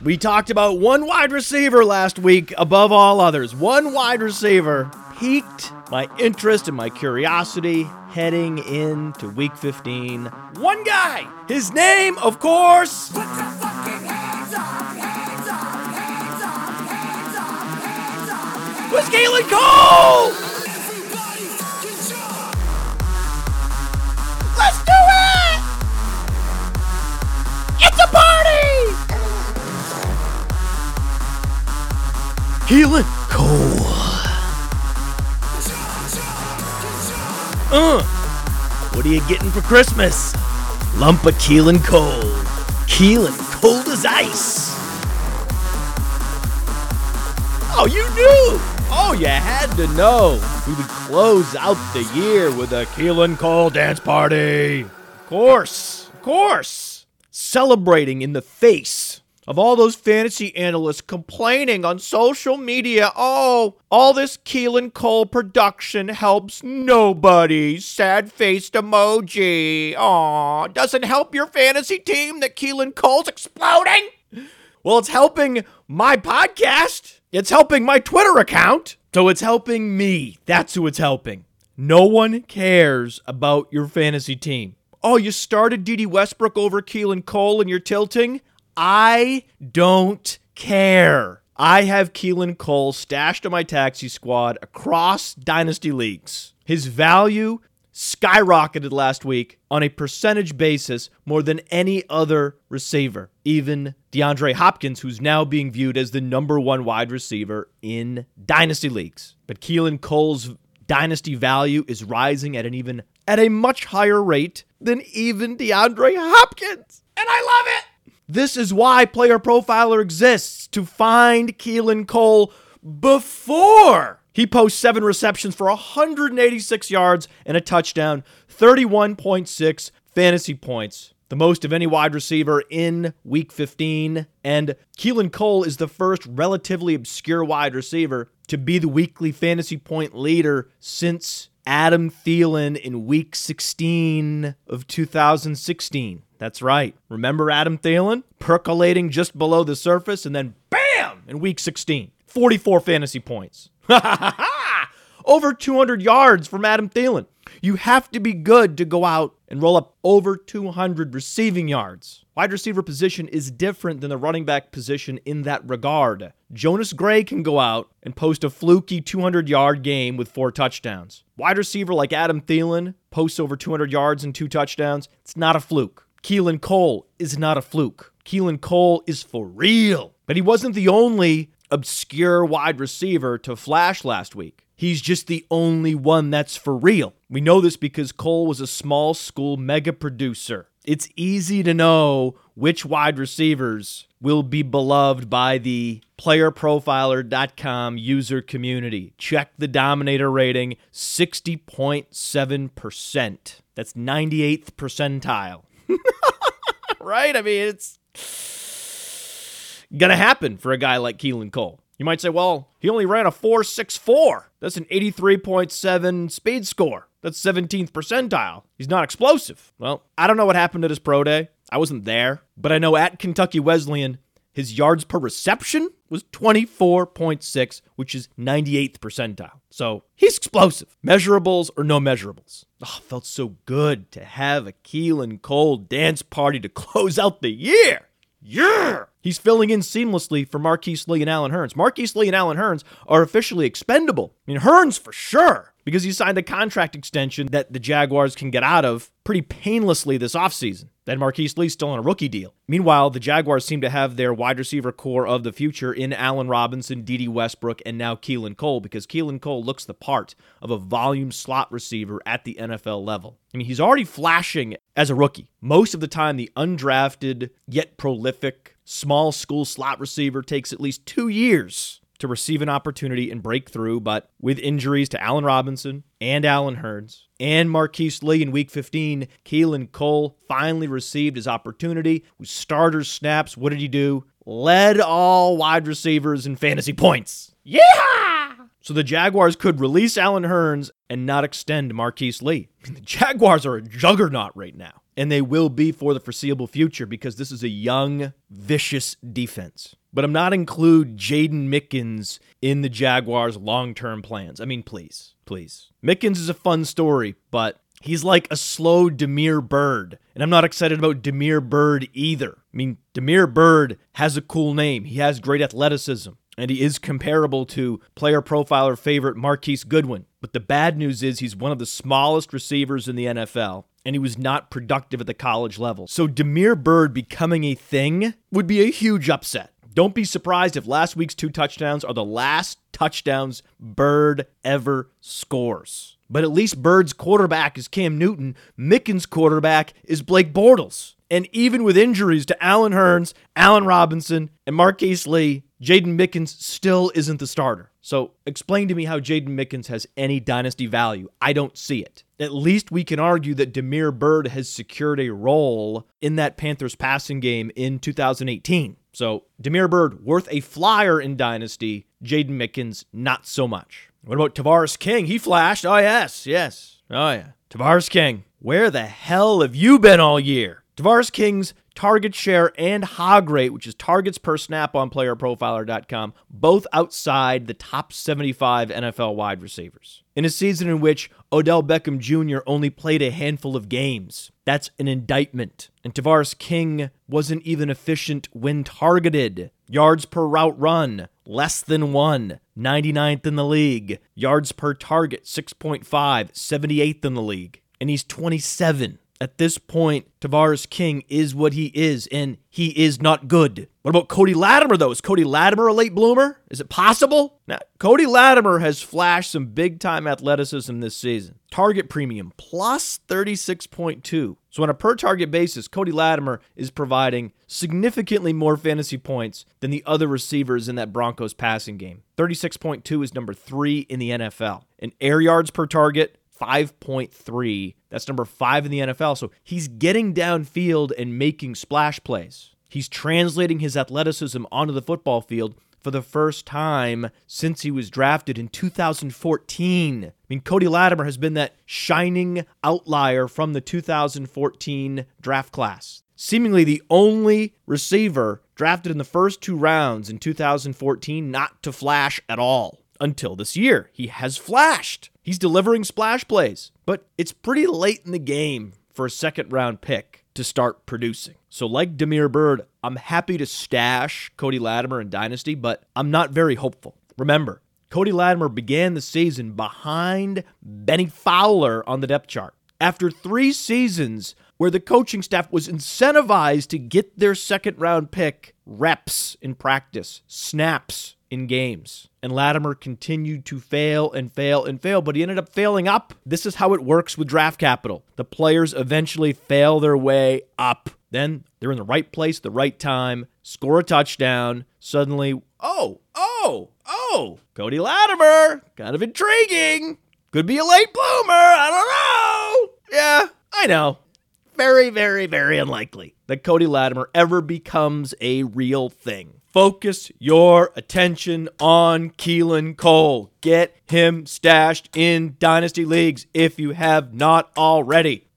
We talked about one wide receiver last week above all others. One wide receiver piqued my interest and my curiosity heading into week 15. One guy! His name, of course. Was Keelan Cole! Keelan Cole. Uh, what are you getting for Christmas? Lump of Keelan Cole. Keelan cold as ice. Oh, you knew! Oh, you had to know. We would close out the year with a Keelan Cole dance party. Of course, of course. Celebrating in the face of all those fantasy analysts complaining on social media. Oh, all this Keelan Cole production helps nobody. Sad faced emoji. Aw, doesn't help your fantasy team that Keelan Cole's exploding. Well, it's helping my podcast. It's helping my Twitter account. So it's helping me. That's who it's helping. No one cares about your fantasy team. Oh, you started Dede Westbrook over Keelan Cole and you're tilting? I don't care. I have Keelan Cole stashed on my taxi squad across dynasty leagues. His value skyrocketed last week on a percentage basis more than any other receiver, even DeAndre Hopkins, who's now being viewed as the number one wide receiver in dynasty leagues. But Keelan Cole's dynasty value is rising at an even at a much higher rate than even DeAndre Hopkins. And I love it. This is why Player Profiler exists to find Keelan Cole before he posts seven receptions for 186 yards and a touchdown, 31.6 fantasy points, the most of any wide receiver in week 15. And Keelan Cole is the first relatively obscure wide receiver to be the weekly fantasy point leader since Adam Thielen in week 16 of 2016. That's right. Remember Adam Thielen? Percolating just below the surface and then bam in week 16. 44 fantasy points. over 200 yards from Adam Thielen. You have to be good to go out and roll up over 200 receiving yards. Wide receiver position is different than the running back position in that regard. Jonas Gray can go out and post a fluky 200 yard game with four touchdowns. Wide receiver like Adam Thielen posts over 200 yards and two touchdowns. It's not a fluke. Keelan Cole is not a fluke. Keelan Cole is for real. But he wasn't the only obscure wide receiver to flash last week. He's just the only one that's for real. We know this because Cole was a small school mega producer. It's easy to know which wide receivers will be beloved by the playerprofiler.com user community. Check the Dominator rating 60.7%. That's 98th percentile. right? I mean, it's going to happen for a guy like Keelan Cole. You might say, well, he only ran a 4.64. That's an 83.7 speed score. That's 17th percentile. He's not explosive. Well, I don't know what happened at his pro day. I wasn't there, but I know at Kentucky Wesleyan, his yards per reception was 24.6, which is 98th percentile. So he's explosive. Measurables or no measurables. Oh, felt so good to have a Keelan Cole dance party to close out the year. Yeah! He's filling in seamlessly for Marquise Lee and Allen Hurns. Marquise Lee and Allen Hurns are officially expendable. I mean, Hurns for sure, because he signed a contract extension that the Jaguars can get out of pretty painlessly this offseason. Then Marquise Lee's still on a rookie deal. Meanwhile, the Jaguars seem to have their wide receiver corps of the future in Allen Robinson, Dede Westbrook, and now Keelan Cole because Keelan Cole looks the part of a volume slot receiver at the NFL level. I mean, he's already flashing as a rookie. Most of the time, the undrafted yet prolific small school slot receiver takes at least two years to receive an opportunity and break through, but with injuries to Allen Robinson and Allen Hurns and Marquise Lee in week 15, Keelan Cole finally received his opportunity with starter snaps. What did he do? Led all wide receivers in fantasy points. Yeah! So the Jaguars could release Allen Hurns and not extend Marquise Lee. I mean, the Jaguars are a juggernaut right now, and they will be for the foreseeable future because this is a young, vicious defense. But I'm not include Jaydon Mickens in the Jaguars' long-term plans. I mean, please, please. Mickens is a fun story, but He's like a slow Damiere Byrd, and I'm not excited about Damiere Byrd either. I mean, Damiere Byrd has a cool name. He has great athleticism and he is comparable to player profiler favorite Marquise Goodwin. But the bad news is he's one of the smallest receivers in the NFL, and he was not productive at the college level. So Damiere Byrd becoming a thing would be a huge upset. Don't be surprised if last week's two touchdowns are the last touchdowns Byrd ever scores. But at least Byrd's quarterback is Cam Newton, Mickens' quarterback is Blake Bortles. And even with injuries to Allen Hurns, Allen Robinson, and Marquise Lee, Jaydon Mickens still isn't the starter. So explain to me how Jaydon Mickens has any dynasty value. I don't see it. At least we can argue that Damiere Byrd has secured a role in that Panthers passing game in 2018. So Damiere Byrd worth a flyer in dynasty, Jaydon Mickens not so much. What about Tavarres King? He flashed. Oh yes, yes. Oh yeah. Tavarres King. Where the hell have you been all year? Tavarres King's target share and hog rate, which is targets per snap on playerprofiler.com, both outside the top 75 NFL wide receivers. In a season in which Odell Beckham Jr. only played a handful of games, that's an indictment. And Tavarres King wasn't even efficient when targeted. Yards per route run, less than one, 99th in the league. Yards per target, 6.5, 78th in the league. And he's 27. At this point, Tavarres King is what he is, and he is not good. What about Cody Latimer, though? Is Cody Latimer a late bloomer? Is it possible? Now, Cody Latimer has flashed some big time athleticism this season. Target premium plus 36.2. So, on a per target basis, Cody Latimer is providing significantly more fantasy points than the other receivers in that Broncos passing game. 36.2 is number three in the NFL. And air yards per target, 5.3. That's number five in the NFL. So he's getting downfield and making splash plays. He's translating his athleticism onto the football field for the first time since he was drafted in 2014. I mean, Cody Latimer has been that shining outlier from the 2014 draft class. Seemingly the only receiver drafted in the first two rounds in 2014 not to flash at all until this year. He has flashed. He's delivering splash plays, but it's pretty late in the game for a second round pick to start producing. So, like Damiere Byrd, I'm happy to stash Cody Latimer in Dynasty, but I'm not very hopeful. Remember, Cody Latimer began the season behind Bennie Fowler on the depth chart. After three seasons where the coaching staff was incentivized to get their second round pick reps in practice, snaps in games. And Latimer continued to fail and fail and fail, but he ended up failing up. This is how it works with draft capital. The players eventually fail their way up. Then they're in the right place, the right time, score a touchdown. Suddenly, oh, oh, oh, Cody Latimer, kind of intriguing. Could be a late bloomer. I don't know. Yeah, I know. Very, very, very unlikely that Cody Latimer ever becomes a real thing. Focus your attention on Keelan Cole. Get him stashed in Dynasty Leagues if you have not already.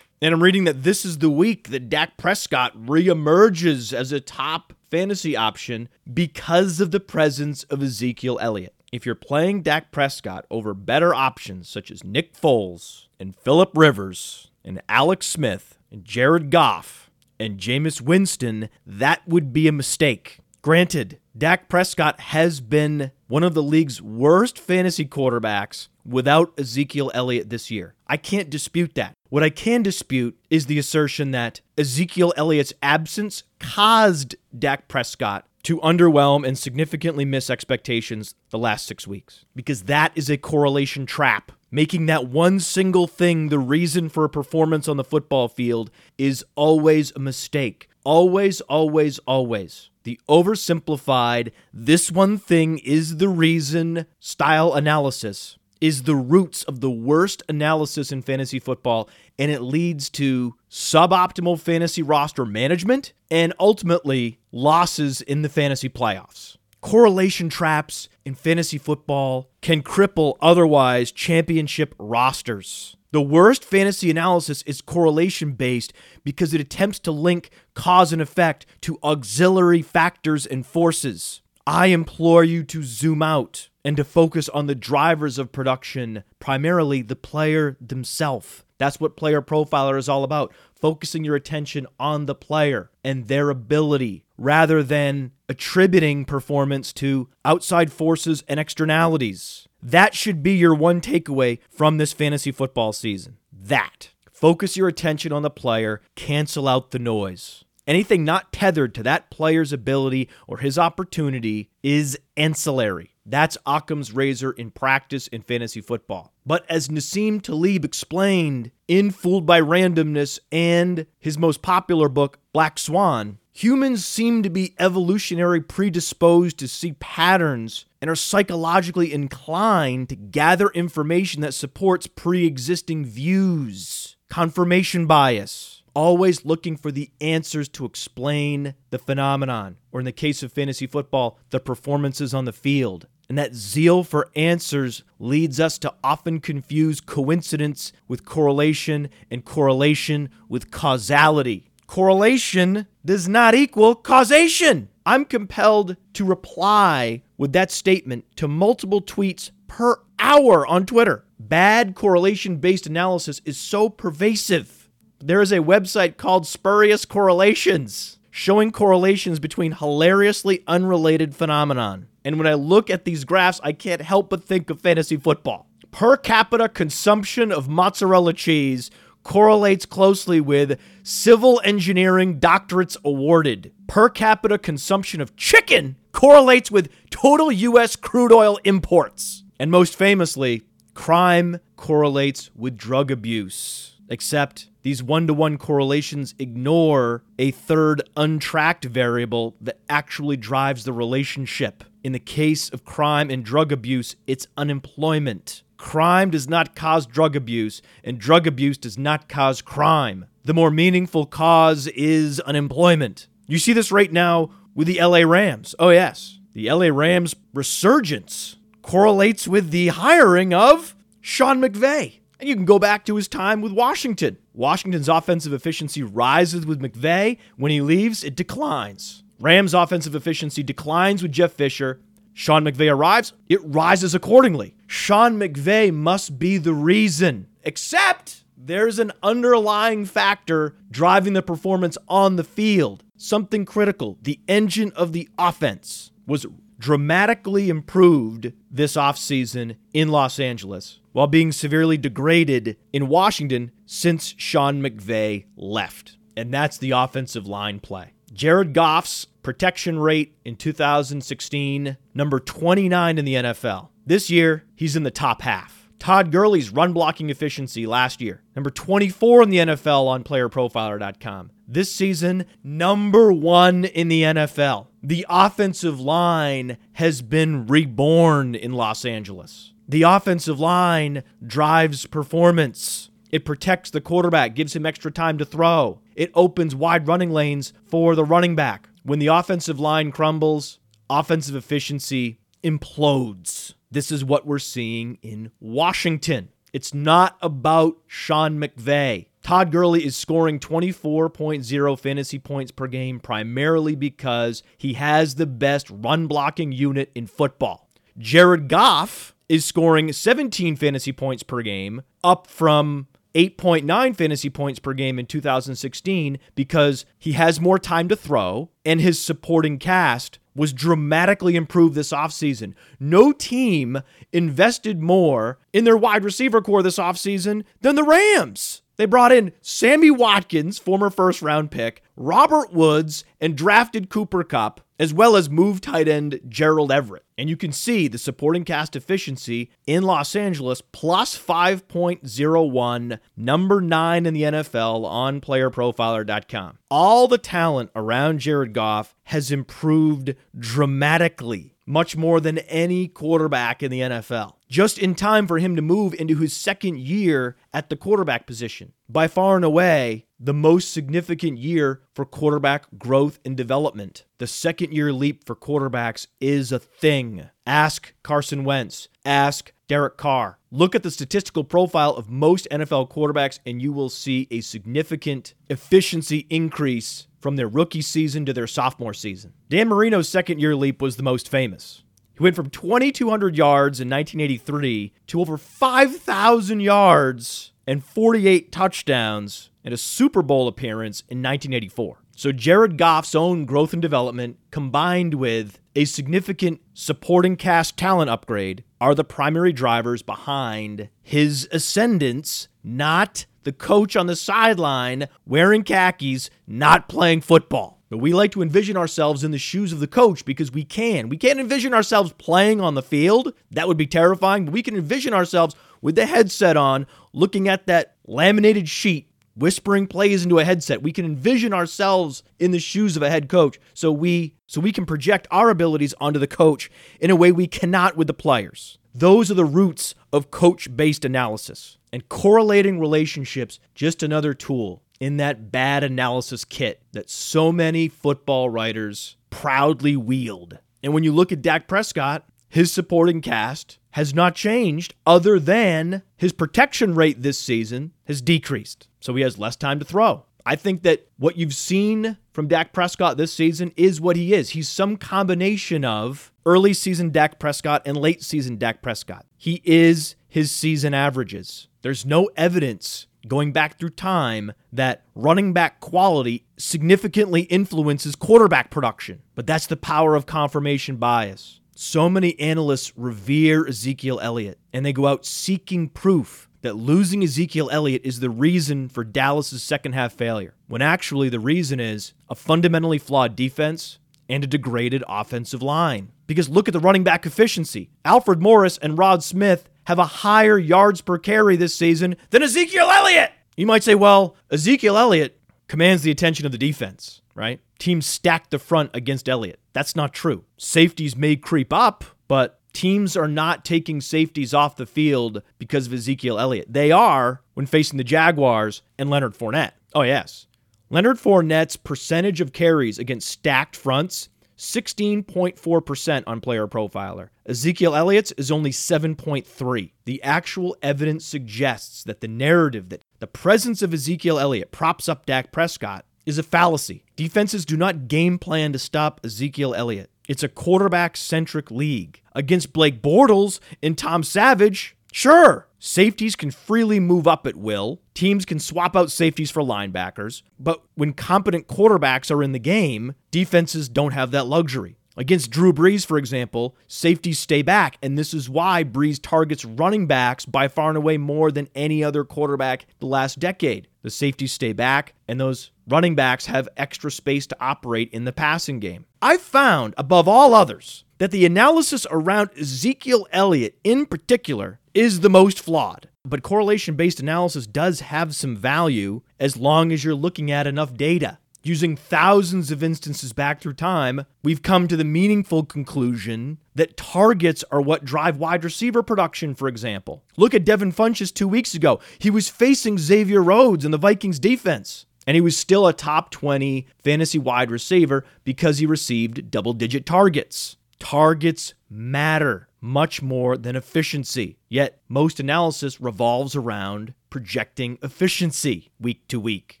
And I'm reading that this is the week that Dak Prescott reemerges as a top fantasy option because of the presence of Ezekiel Elliott. If you're playing Dak Prescott over better options such as Nick Foles and Philip Rivers and Alex Smith and Jared Goff and Jameis Winston, that would be a mistake. Granted, Dak Prescott has been one of the league's worst fantasy quarterbacks without Ezekiel Elliott this year. I can't dispute that. What I can dispute is the assertion that Ezekiel Elliott's absence caused Dak Prescott to underwhelm and significantly miss expectations the last six weeks. Because that is a correlation trap. Making that one single thing the reason for a performance on the football field is always a mistake. Always, always, always the oversimplified, this one thing is the reason style analysis is the roots of the worst analysis in fantasy football, and it leads to suboptimal fantasy roster management and ultimately losses in the fantasy playoffs. Correlation traps in fantasy football can cripple otherwise championship rosters. The worst fantasy analysis is correlation based because it attempts to link cause and effect to auxiliary factors and forces. I implore you to zoom out and to focus on the drivers of production, primarily the player themselves. That's what Player Profiler is all about focusing your attention on the player and their ability rather than attributing performance to outside forces and externalities. That should be your one takeaway from this fantasy football season. That. Focus your attention on the player, cancel out the noise. Anything not tethered to that player's ability or his opportunity is ancillary. That's Occam's razor in practice in fantasy football. But as Nassim Taleb explained in Fooled by Randomness and his most popular book, Black Swan, humans seem to be evolutionary predisposed to see patterns and are psychologically inclined to gather information that supports pre existing views. Confirmation bias, always looking for the answers to explain the phenomenon, or in the case of fantasy football, the performances on the field. And that zeal for answers leads us to often confuse coincidence with correlation and correlation with causality. Correlation does not equal causation. I'm compelled to reply with that statement to multiple tweets per hour on Twitter. Bad correlation based analysis is so pervasive. There is a website called Spurious Correlations showing correlations between hilariously unrelated phenomenon. And when I look at these graphs, I can't help but think of fantasy football. Per capita consumption of mozzarella cheese correlates closely with civil engineering doctorates awarded. Per capita consumption of chicken correlates with total U.S. crude oil imports. And most famously, crime correlates with drug abuse. Except these one to one correlations ignore a third untracked variable that actually drives the relationship. In the case of crime and drug abuse, it's unemployment. Crime does not cause drug abuse, and drug abuse does not cause crime. The more meaningful cause is unemployment. You see this right now with the LA Rams. Oh, yes. The LA Rams resurgence correlates with the hiring of Sean McVay. And you can go back to his time with Washington. Washington's offensive efficiency rises with McVay. When he leaves, it declines. Rams' offensive efficiency declines with Jeff Fisher. Sean McVay arrives, it rises accordingly. Sean McVay must be the reason, except there's an underlying factor driving the performance on the field. Something critical. The engine of the offense was dramatically improved this offseason in Los Angeles while being severely degraded in Washington since Sean McVay left. And that's the offensive line play. Jared Goff's protection rate in 2016, number 29 in the NFL. This year, he's in the top half. Todd Gurley's run blocking efficiency last year, number 24 in the NFL on playerprofiler.com. This season, number one in the NFL. The offensive line has been reborn in Los Angeles. The offensive line drives performance. It protects the quarterback, gives him extra time to throw. It opens wide running lanes for the running back. When the offensive line crumbles, offensive efficiency implodes. This is what we're seeing in Washington. It's not about Sean McVay. Todd Gurley is scoring 24.0 fantasy points per game primarily because he has the best run blocking unit in football. Jared Goff is scoring 17 fantasy points per game, up from 8.9 fantasy points per game in 2016 because he has more time to throw and his supporting cast was dramatically improved this offseason. No team invested more in their wide receiver corps this offseason than the Rams. They brought in Sammy Watkins, former first round pick, Robert Woods, and drafted Cooper Kupp, as well as move tight end Gerald Everett. And you can see the supporting cast efficiency in Los Angeles plus 5.01, number nine in the NFL on playerprofiler.com. All the talent around Jared Goff has improved dramatically, much more than any quarterback in the NFL. just in time for him to move into his second year at the quarterback position. By far and away, the most significant year for quarterback growth and development. The second year leap for quarterbacks is a thing. Ask Carson Wentz. Ask Derek Carr. Look at the statistical profile of most NFL quarterbacks, and you will see a significant efficiency increase from their rookie season to their sophomore season. Dan Marino's second year leap was the most famous. He went from 2,200 yards in 1983 to over 5,000 yards and 48 touchdowns and a Super Bowl appearance in 1984. So Jared Goff's own growth and development combined with a significant supporting cast talent upgrade are the primary drivers behind his ascendance, not the coach on the sideline wearing khakis, not playing football. But we like to envision ourselves in the shoes of the coach because we can. We can't envision ourselves playing on the field. That would be terrifying. But we can envision ourselves with the headset on, looking at that laminated sheet, whispering plays into a headset. We can envision ourselves in the shoes of a head coach. So we so we can project our abilities onto the coach in a way we cannot with the players. Those are the roots of coach-based analysis. And correlating relationships, just another tool in that bad analysis kit that so many football writers proudly wield. And when you look at Dak Prescott, his supporting cast has not changed other than his protection rate this season has decreased. So he has less time to throw. I think that what you've seen from Dak Prescott this season is what he is. He's some combination of early season Dak Prescott and late season Dak Prescott. He is his season averages. There's no evidence going back through time that running back quality significantly influences quarterback production. But that's the power of confirmation bias. So many analysts revere Ezekiel Elliott and they go out seeking proof that losing Ezekiel Elliott is the reason for Dallas's second half failure, when actually the reason is a fundamentally flawed defense and a degraded offensive line. Because look at the running back efficiency. Alfred Morris and Rod Smith have a higher yards per carry this season than Ezekiel Elliott. You might say, well, Ezekiel Elliott commands the attention of the defense, right? Teams stack the front against Elliott. That's not true. Safeties may creep up, but teams are not taking safeties off the field because of Ezekiel Elliott. They are when facing the Jaguars and Leonard Fournette. Oh, yes. Leonard Fournette's percentage of carries against stacked fronts 16.4% on player profiler. Ezekiel Elliott's is only 7.3. The actual evidence suggests that the narrative that the presence of Ezekiel Elliott props up Dak Prescott is a fallacy. Defenses do not game plan to stop Ezekiel Elliott. It's a quarterback centric league. Against Blake Bortles and Tom Savage, sure, Safeties can freely move up at will. Teams can swap out safeties for linebackers. But when competent quarterbacks are in the game, defenses don't have that luxury. Against Drew Brees, for example, safeties stay back, and this is why Brees targets running backs by far and away more than any other quarterback the last decade. The safeties stay back, and those running backs have extra space to operate in the passing game. I've found, above all others, that the analysis around Ezekiel Elliott in particular is the most flawed. But correlation based analysis does have some value as long as you're looking at enough data. Using thousands of instances back through time, we've come to the meaningful conclusion that targets are what drive wide receiver production, for example. Look at Devin Funchess two weeks ago. He was facing Xavier Rhodes in the Vikings defense, and he was still a top 20 fantasy wide receiver because he received double digit targets. Targets matter much more than efficiency. Yet, most analysis revolves around projecting efficiency week to week,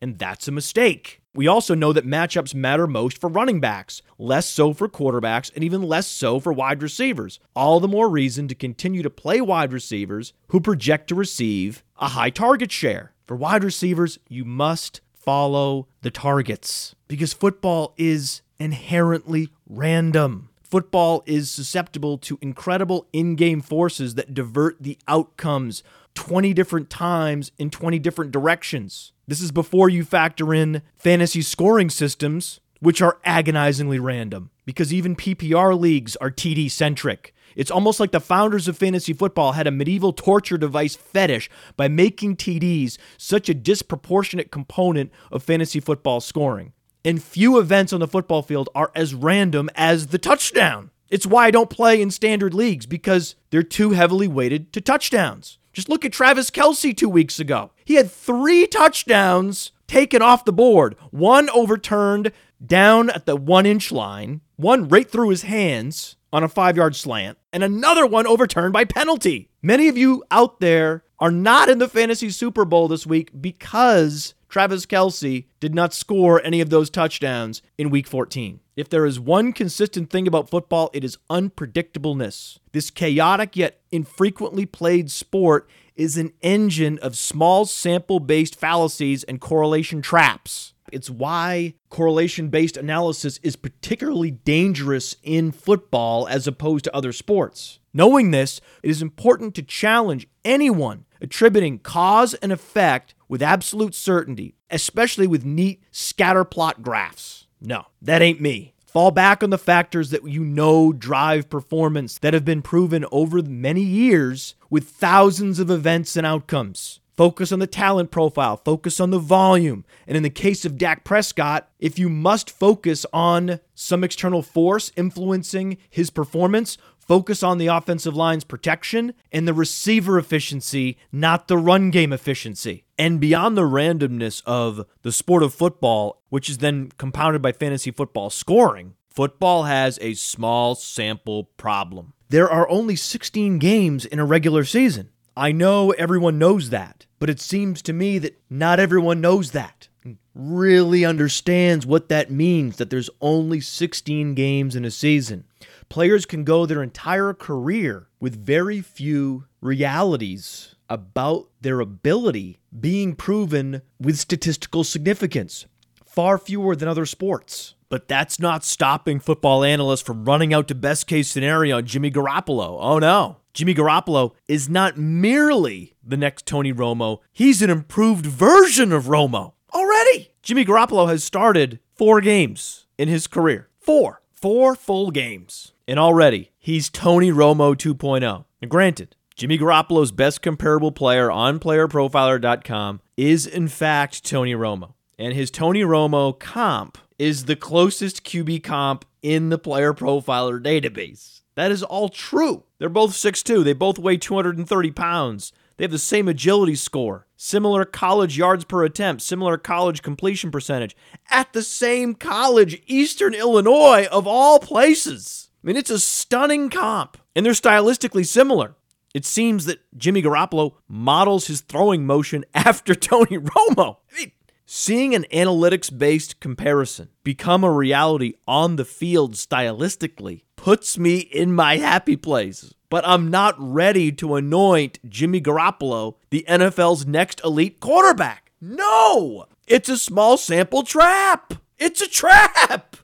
and that's a mistake. We also know that matchups matter most for running backs, less so for quarterbacks, and even less so for wide receivers. All the more reason to continue to play wide receivers who project to receive a high target share. For wide receivers, you must follow the targets because football is inherently random. Football is susceptible to incredible in game forces that divert the outcomes 20 different times in 20 different directions. This is before you factor in fantasy scoring systems, which are agonizingly random, because even PPR leagues are TD centric. It's almost like the founders of fantasy football had a medieval torture device fetish by making TDs such a disproportionate component of fantasy football scoring and few events on the football field are as random as the touchdown. It's why I don't play in standard leagues because they're too heavily weighted to touchdowns. Just look at Travis Kelce two weeks ago. He had three touchdowns taken off the board, one overturned down at the one inch line, one right through his hands on a five yard slant, and another one overturned by penalty. Many of you out there are not in the fantasy Super Bowl this week because Travis Kelce did not score any of those touchdowns in week 14. If there is one consistent thing about football, it is unpredictableness. This chaotic yet infrequently played sport is an engine of small sample based fallacies and correlation traps. It's why correlation based analysis is particularly dangerous in football as opposed to other sports. Knowing this, it is important to challenge anyone attributing cause and effect with absolute certainty, especially with neat scatter plot graphs. No, that ain't me. Fall back on the factors that you know drive performance that have been proven over many years with thousands of events and outcomes. Focus on the talent profile, focus on the volume. And in the case of Dak Prescott, if you must focus on some external force influencing his performance, focus on the offensive line's protection and the receiver efficiency, not the run game efficiency. And beyond the randomness of the sport of football, which is then compounded by fantasy football scoring, football has a small sample problem. There are only 16 games in a regular season. I know everyone knows that, but it seems to me that not everyone knows that. Really understands what that means that there's only 16 games in a season. Players can go their entire career with very few realities about their ability being proven with statistical significance, far fewer than other sports. But that's not stopping football analysts from running out to best case scenario on Jimmy Garoppolo. Oh no. Jimmy Garoppolo is not merely the next Tony Romo, he's an improved version of Romo already. Jimmy Garoppolo has started four games in his career. Four. Four full games. And already, he's Tony Romo 2.0. Now, granted, Jimmy Garoppolo's best comparable player on playerprofiler.com is, in fact, Tony Romo. And his Tony Romo comp is the closest QB comp in the player profiler database. That is all true. They're both 6'2, they both weigh 230 pounds. They have the same agility score, similar college yards per attempt, similar college completion percentage at the same college, Eastern Illinois, of all places. I mean, it's a stunning comp, and they're stylistically similar. It seems that Jimmy Garoppolo models his throwing motion after Tony Romo. I mean, Seeing an analytics based comparison become a reality on the field stylistically puts me in my happy place. But I'm not ready to anoint Jimmy Garoppolo the NFL's next elite quarterback. No! It's a small sample trap. It's a trap.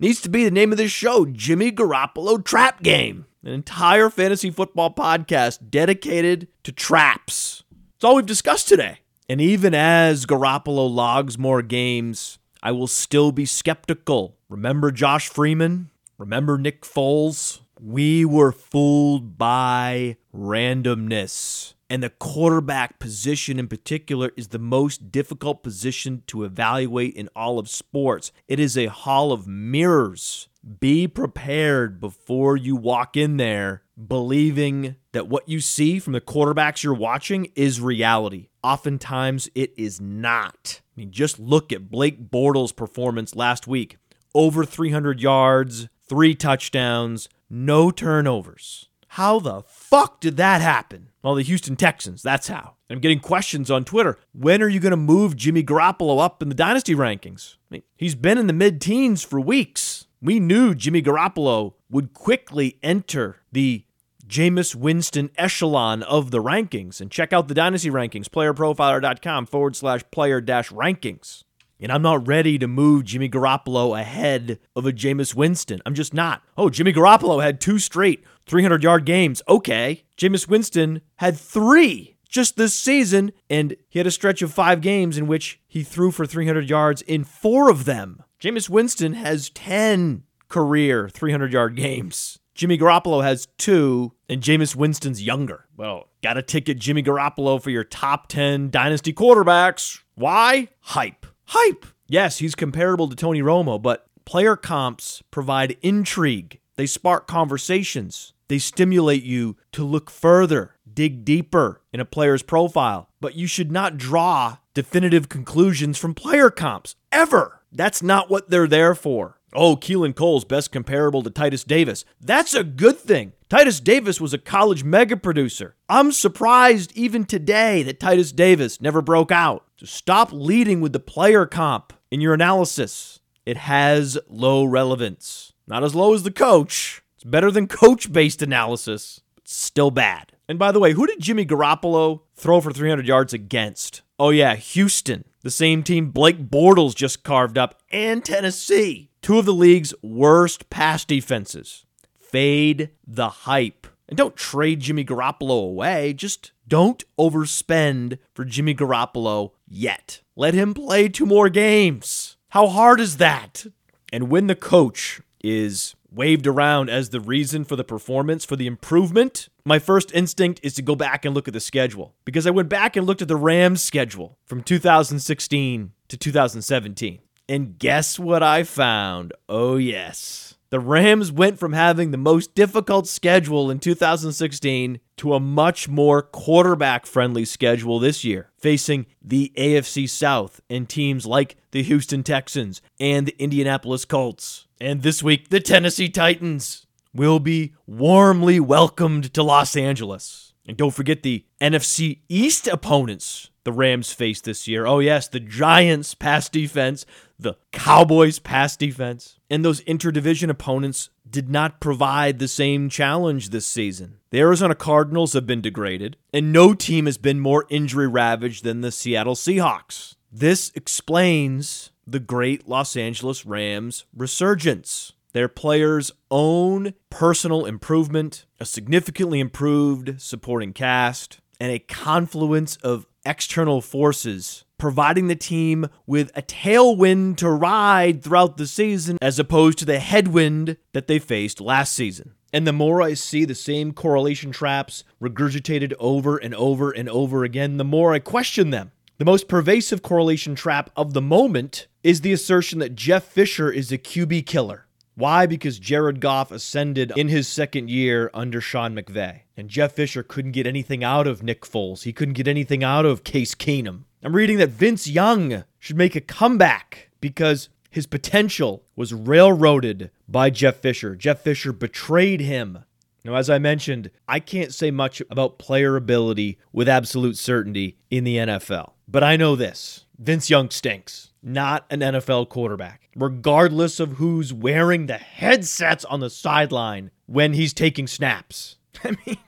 Needs to be the name of this show Jimmy Garoppolo Trap Game. An entire fantasy football podcast dedicated to traps. It's all we've discussed today. And even as Garoppolo logs more games, I will still be skeptical. Remember Josh Freeman? Remember Nick Foles? We were fooled by randomness. And the quarterback position in particular is the most difficult position to evaluate in all of sports. It is a hall of mirrors. Be prepared before you walk in there believing that what you see from the quarterbacks you're watching is reality. Oftentimes, it is not. I mean, just look at Blake Bortles' performance last week over 300 yards, three touchdowns, no turnovers. How the fuck did that happen? Well, the Houston Texans, that's how. I'm getting questions on Twitter. When are you going to move Jimmy Garoppolo up in the dynasty rankings? I mean, he's been in the mid teens for weeks. We knew Jimmy Garoppolo would quickly enter the Jameis Winston echelon of the rankings. And check out the dynasty rankings, playerprofiler.com forward slash player dash rankings. And I'm not ready to move Jimmy Garoppolo ahead of a Jameis Winston. I'm just not. Oh, Jimmy Garoppolo had two straight 300 yard games. Okay. Jameis Winston had three just this season, and he had a stretch of five games in which he threw for 300 yards in four of them. Jameis Winston has 10 career 300 yard games. Jimmy Garoppolo has two, and Jameis Winston's younger. Well, got a ticket Jimmy Garoppolo for your top 10 dynasty quarterbacks. Why? Hype. Hype. Yes, he's comparable to Tony Romo, but player comps provide intrigue. They spark conversations. They stimulate you to look further, dig deeper in a player's profile. But you should not draw definitive conclusions from player comps, ever. That's not what they're there for. Oh, Keelan Cole's best comparable to Titus Davis. That's a good thing. Titus Davis was a college mega producer. I'm surprised even today that Titus Davis never broke out. So stop leading with the player comp in your analysis. It has low relevance. Not as low as the coach. It's better than coach based analysis, but still bad. And by the way, who did Jimmy Garoppolo throw for 300 yards against? Oh, yeah, Houston, the same team Blake Bortles just carved up, and Tennessee, two of the league's worst pass defenses. Fade the hype. And don't trade Jimmy Garoppolo away. Just don't overspend for Jimmy Garoppolo yet. Let him play two more games. How hard is that? And when the coach is waved around as the reason for the performance, for the improvement, my first instinct is to go back and look at the schedule. Because I went back and looked at the Rams schedule from 2016 to 2017. And guess what I found? Oh, yes. The Rams went from having the most difficult schedule in 2016 to a much more quarterback friendly schedule this year, facing the AFC South and teams like the Houston Texans and the Indianapolis Colts. And this week, the Tennessee Titans will be warmly welcomed to Los Angeles. And don't forget the NFC East opponents the Rams face this year. Oh, yes, the Giants' pass defense, the Cowboys' pass defense, and those interdivision opponents did not provide the same challenge this season. The Arizona Cardinals have been degraded, and no team has been more injury ravaged than the Seattle Seahawks. This explains the great Los Angeles Rams resurgence. Their players' own personal improvement, a significantly improved supporting cast, and a confluence of external forces, providing the team with a tailwind to ride throughout the season as opposed to the headwind that they faced last season. And the more I see the same correlation traps regurgitated over and over and over again, the more I question them. The most pervasive correlation trap of the moment is the assertion that Jeff Fisher is a QB killer. Why? Because Jared Goff ascended in his second year under Sean McVay. And Jeff Fisher couldn't get anything out of Nick Foles. He couldn't get anything out of Case Keenum. I'm reading that Vince Young should make a comeback because his potential was railroaded by Jeff Fisher. Jeff Fisher betrayed him. Now, as I mentioned, I can't say much about player ability with absolute certainty in the NFL. But I know this Vince Young stinks not an NFL quarterback, regardless of who's wearing the headsets on the sideline when he's taking snaps. I mean,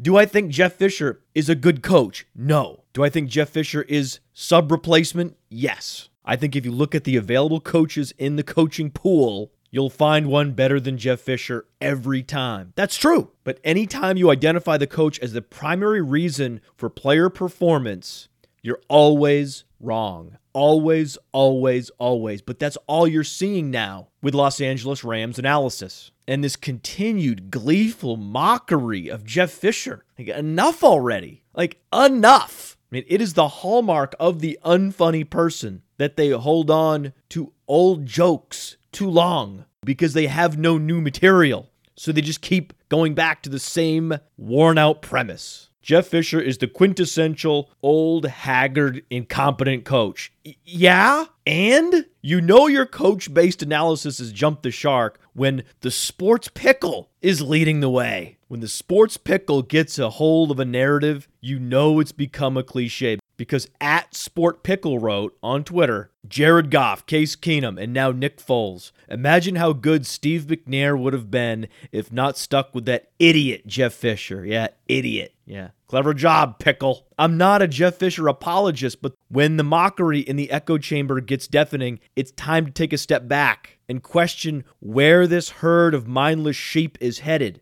do I think Jeff Fisher is a good coach? No. Do I think Jeff Fisher is sub replacement? Yes. I think if you look at the available coaches in the coaching pool, you'll find one better than Jeff Fisher every time. That's true. But anytime you identify the coach as the primary reason for player performance, you're always wrong. Always, always, always. But that's all you're seeing now with Los Angeles Rams analysis. And this continued gleeful mockery of Jeff Fisher. Like, enough already. Like, enough. I mean, it is the hallmark of the unfunny person that they hold on to old jokes too long because they have no new material. So they just keep going back to the same worn out premise. Jeff Fisher is the quintessential old, haggard, incompetent coach. Y- yeah? And you know your coach based analysis has jumped the shark when the sports pickle is leading the way. When the sports pickle gets a hold of a narrative, you know it's become a cliche because at Sport Pickle wrote on Twitter, Jared Goff, Case Keenum, and now Nick Foles. Imagine how good Steve McNair would have been if not stuck with that idiot Jeff Fisher. Yeah, idiot. Yeah. Clever job, Pickle. I'm not a Jeff Fisher apologist, but when the mockery in the echo chamber gets deafening, it's time to take a step back and question where this herd of mindless sheep is headed.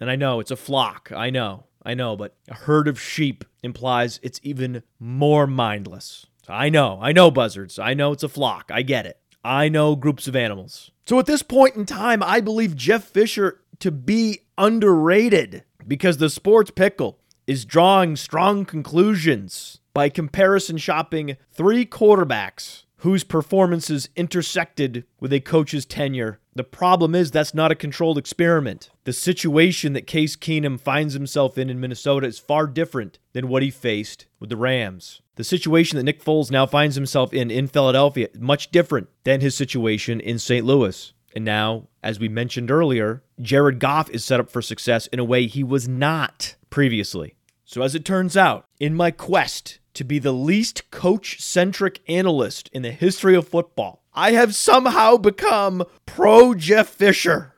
And I know it's a flock. I know. I know, but a herd of sheep implies it's even more mindless. I know, I know, buzzards. I know it's a flock. I get it. I know groups of animals. So at this point in time, I believe Jeff Fisher to be underrated because the sports pickle is drawing strong conclusions by comparison shopping three quarterbacks whose performances intersected with a coach's tenure. The problem is that's not a controlled experiment. The situation that Case Keenum finds himself in in Minnesota is far different than what he faced with the Rams. The situation that Nick Foles now finds himself in in Philadelphia is much different than his situation in St. Louis. And now, as we mentioned earlier, Jared Goff is set up for success in a way he was not previously. So, as it turns out, in my quest to be the least coach centric analyst in the history of football, I have somehow become pro Jeff Fisher.